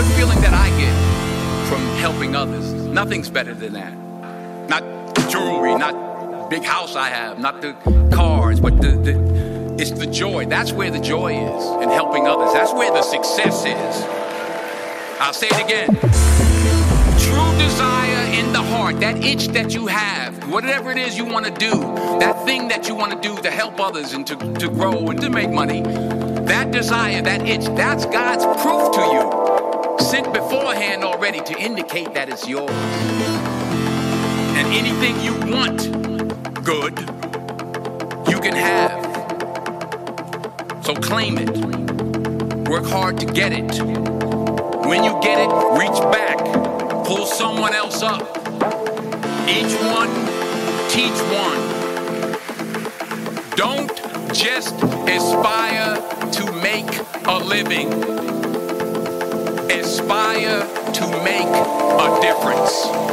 good feeling that I get from helping others. Nothing's better than that. Not the jewelry, not big house I have, not the cars, but the, the it's the joy. That's where the joy is in helping others. That's where the success is. I'll say it again. True desire in the heart, that itch that you have, whatever it is you want to do, that thing that you want to do to help others and to, to grow and to make money, that desire, that itch, that's God's proof to you Sent beforehand already to indicate that it's yours. And anything you want good, you can have. So claim it. Work hard to get it. When you get it, reach back. Pull someone else up. Each one, teach one. Don't just aspire to make a living. Aspire to make a difference.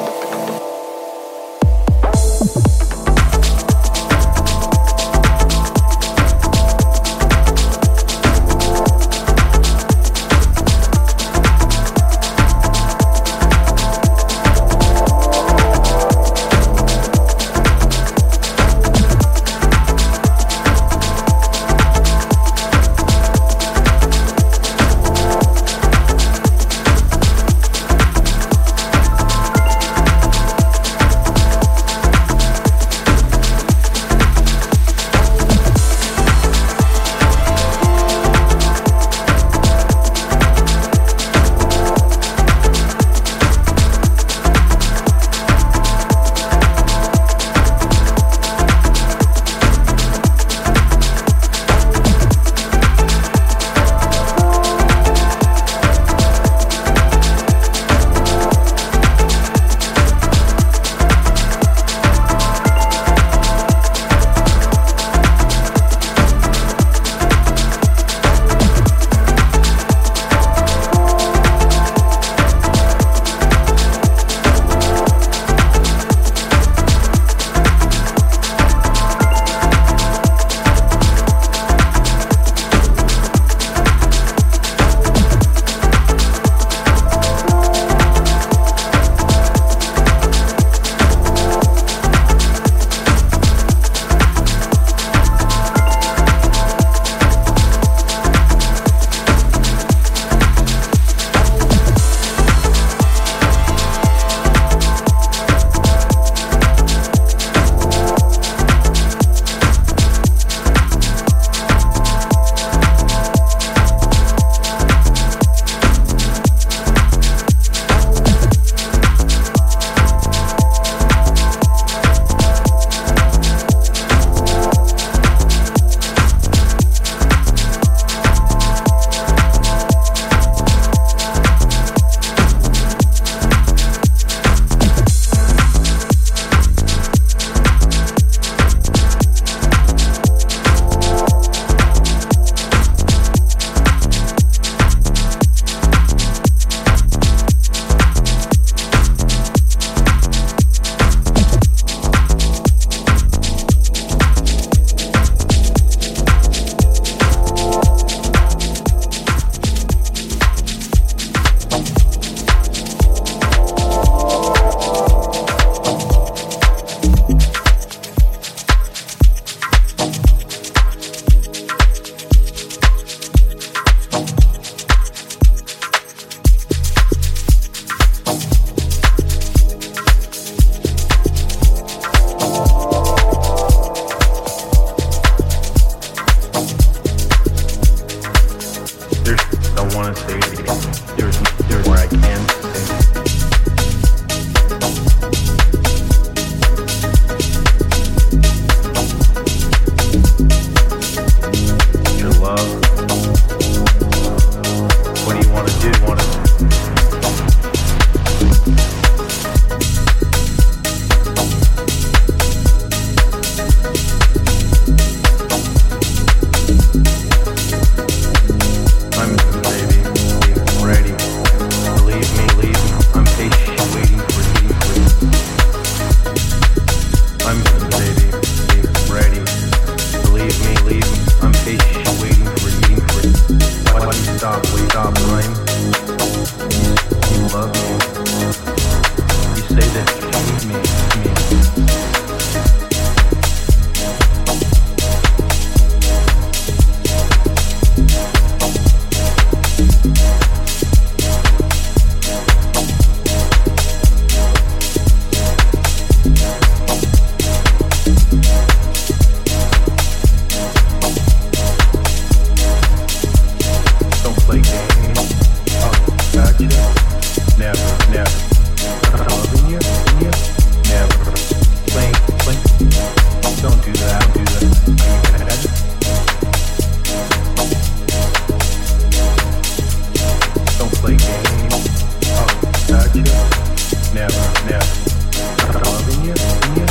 play games. Oh, you, Never, never. Loving you,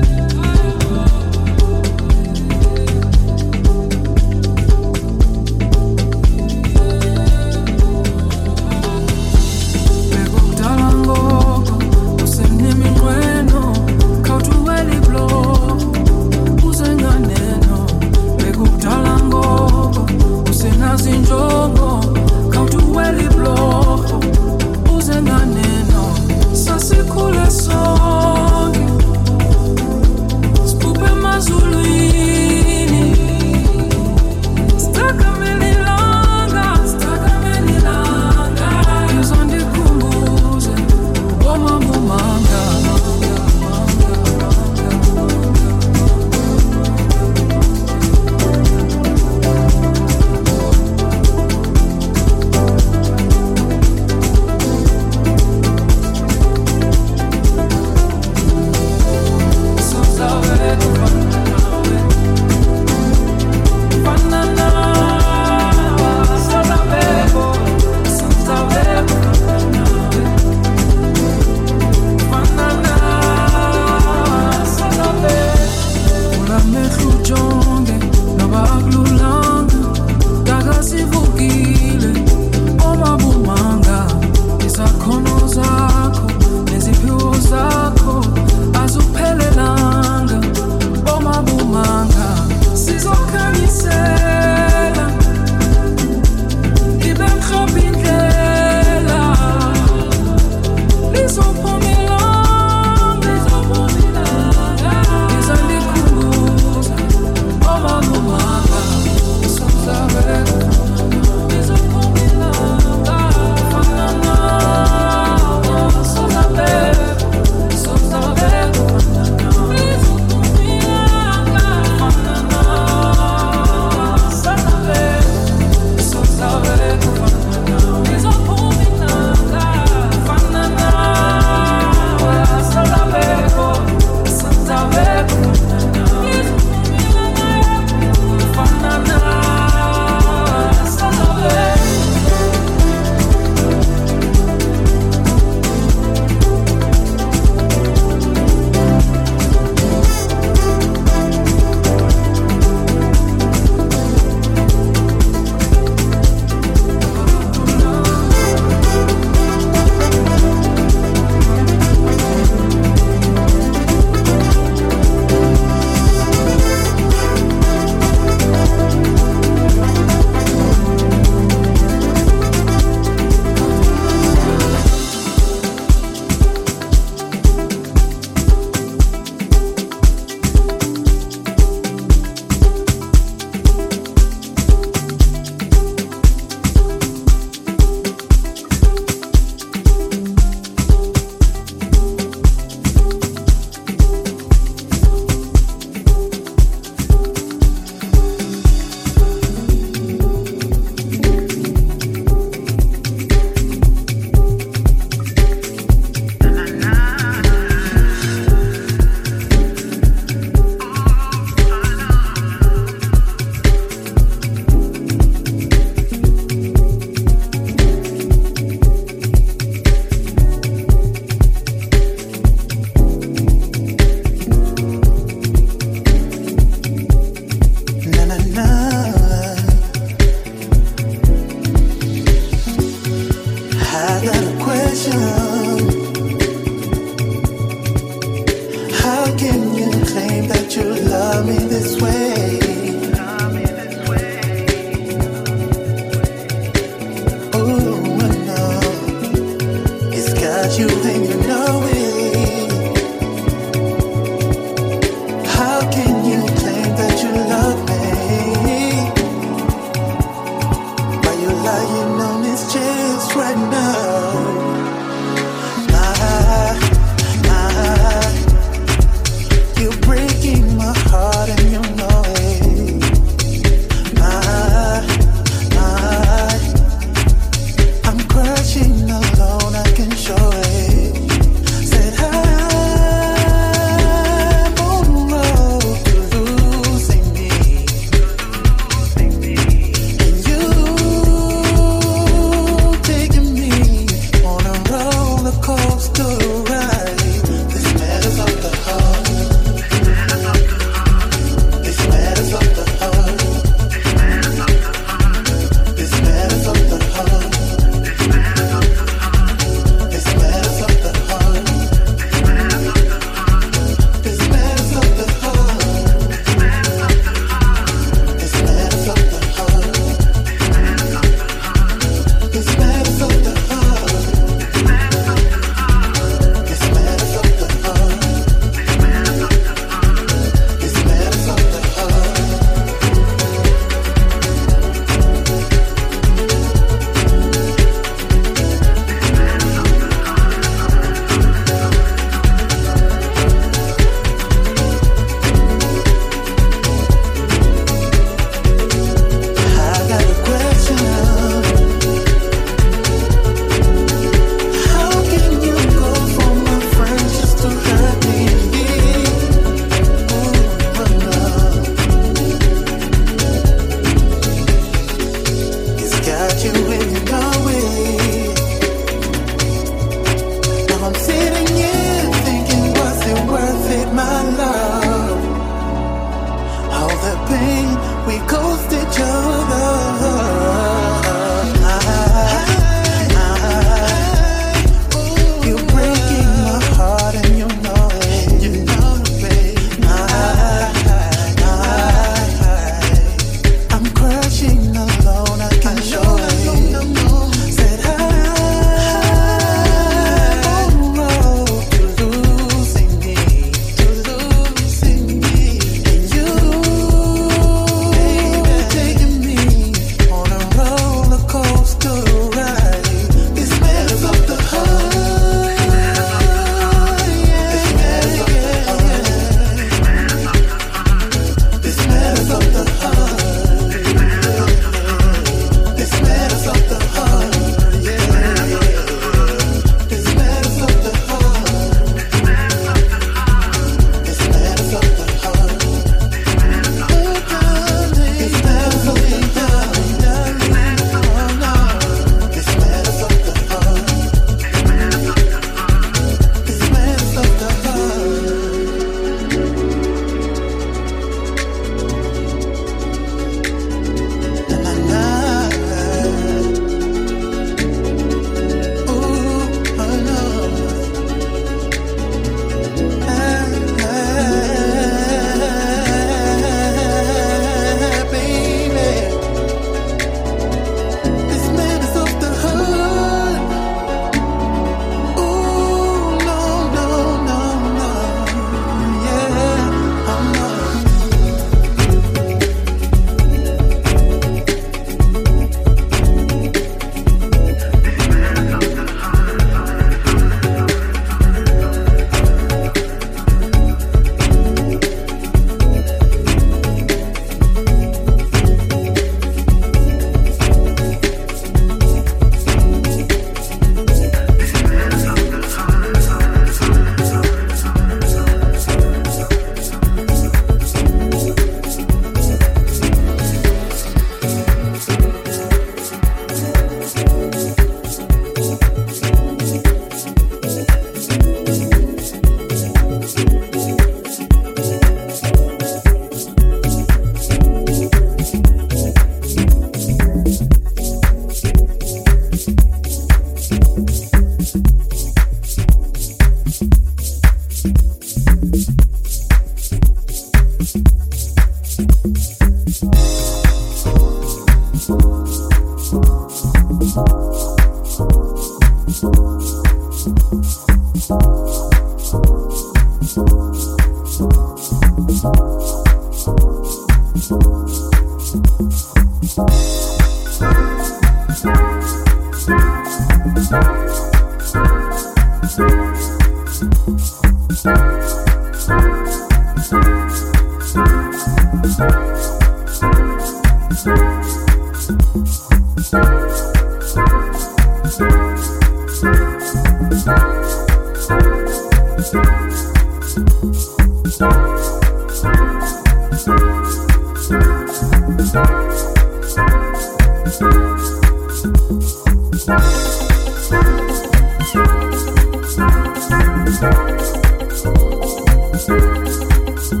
It's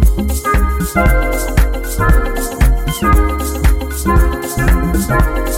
gonna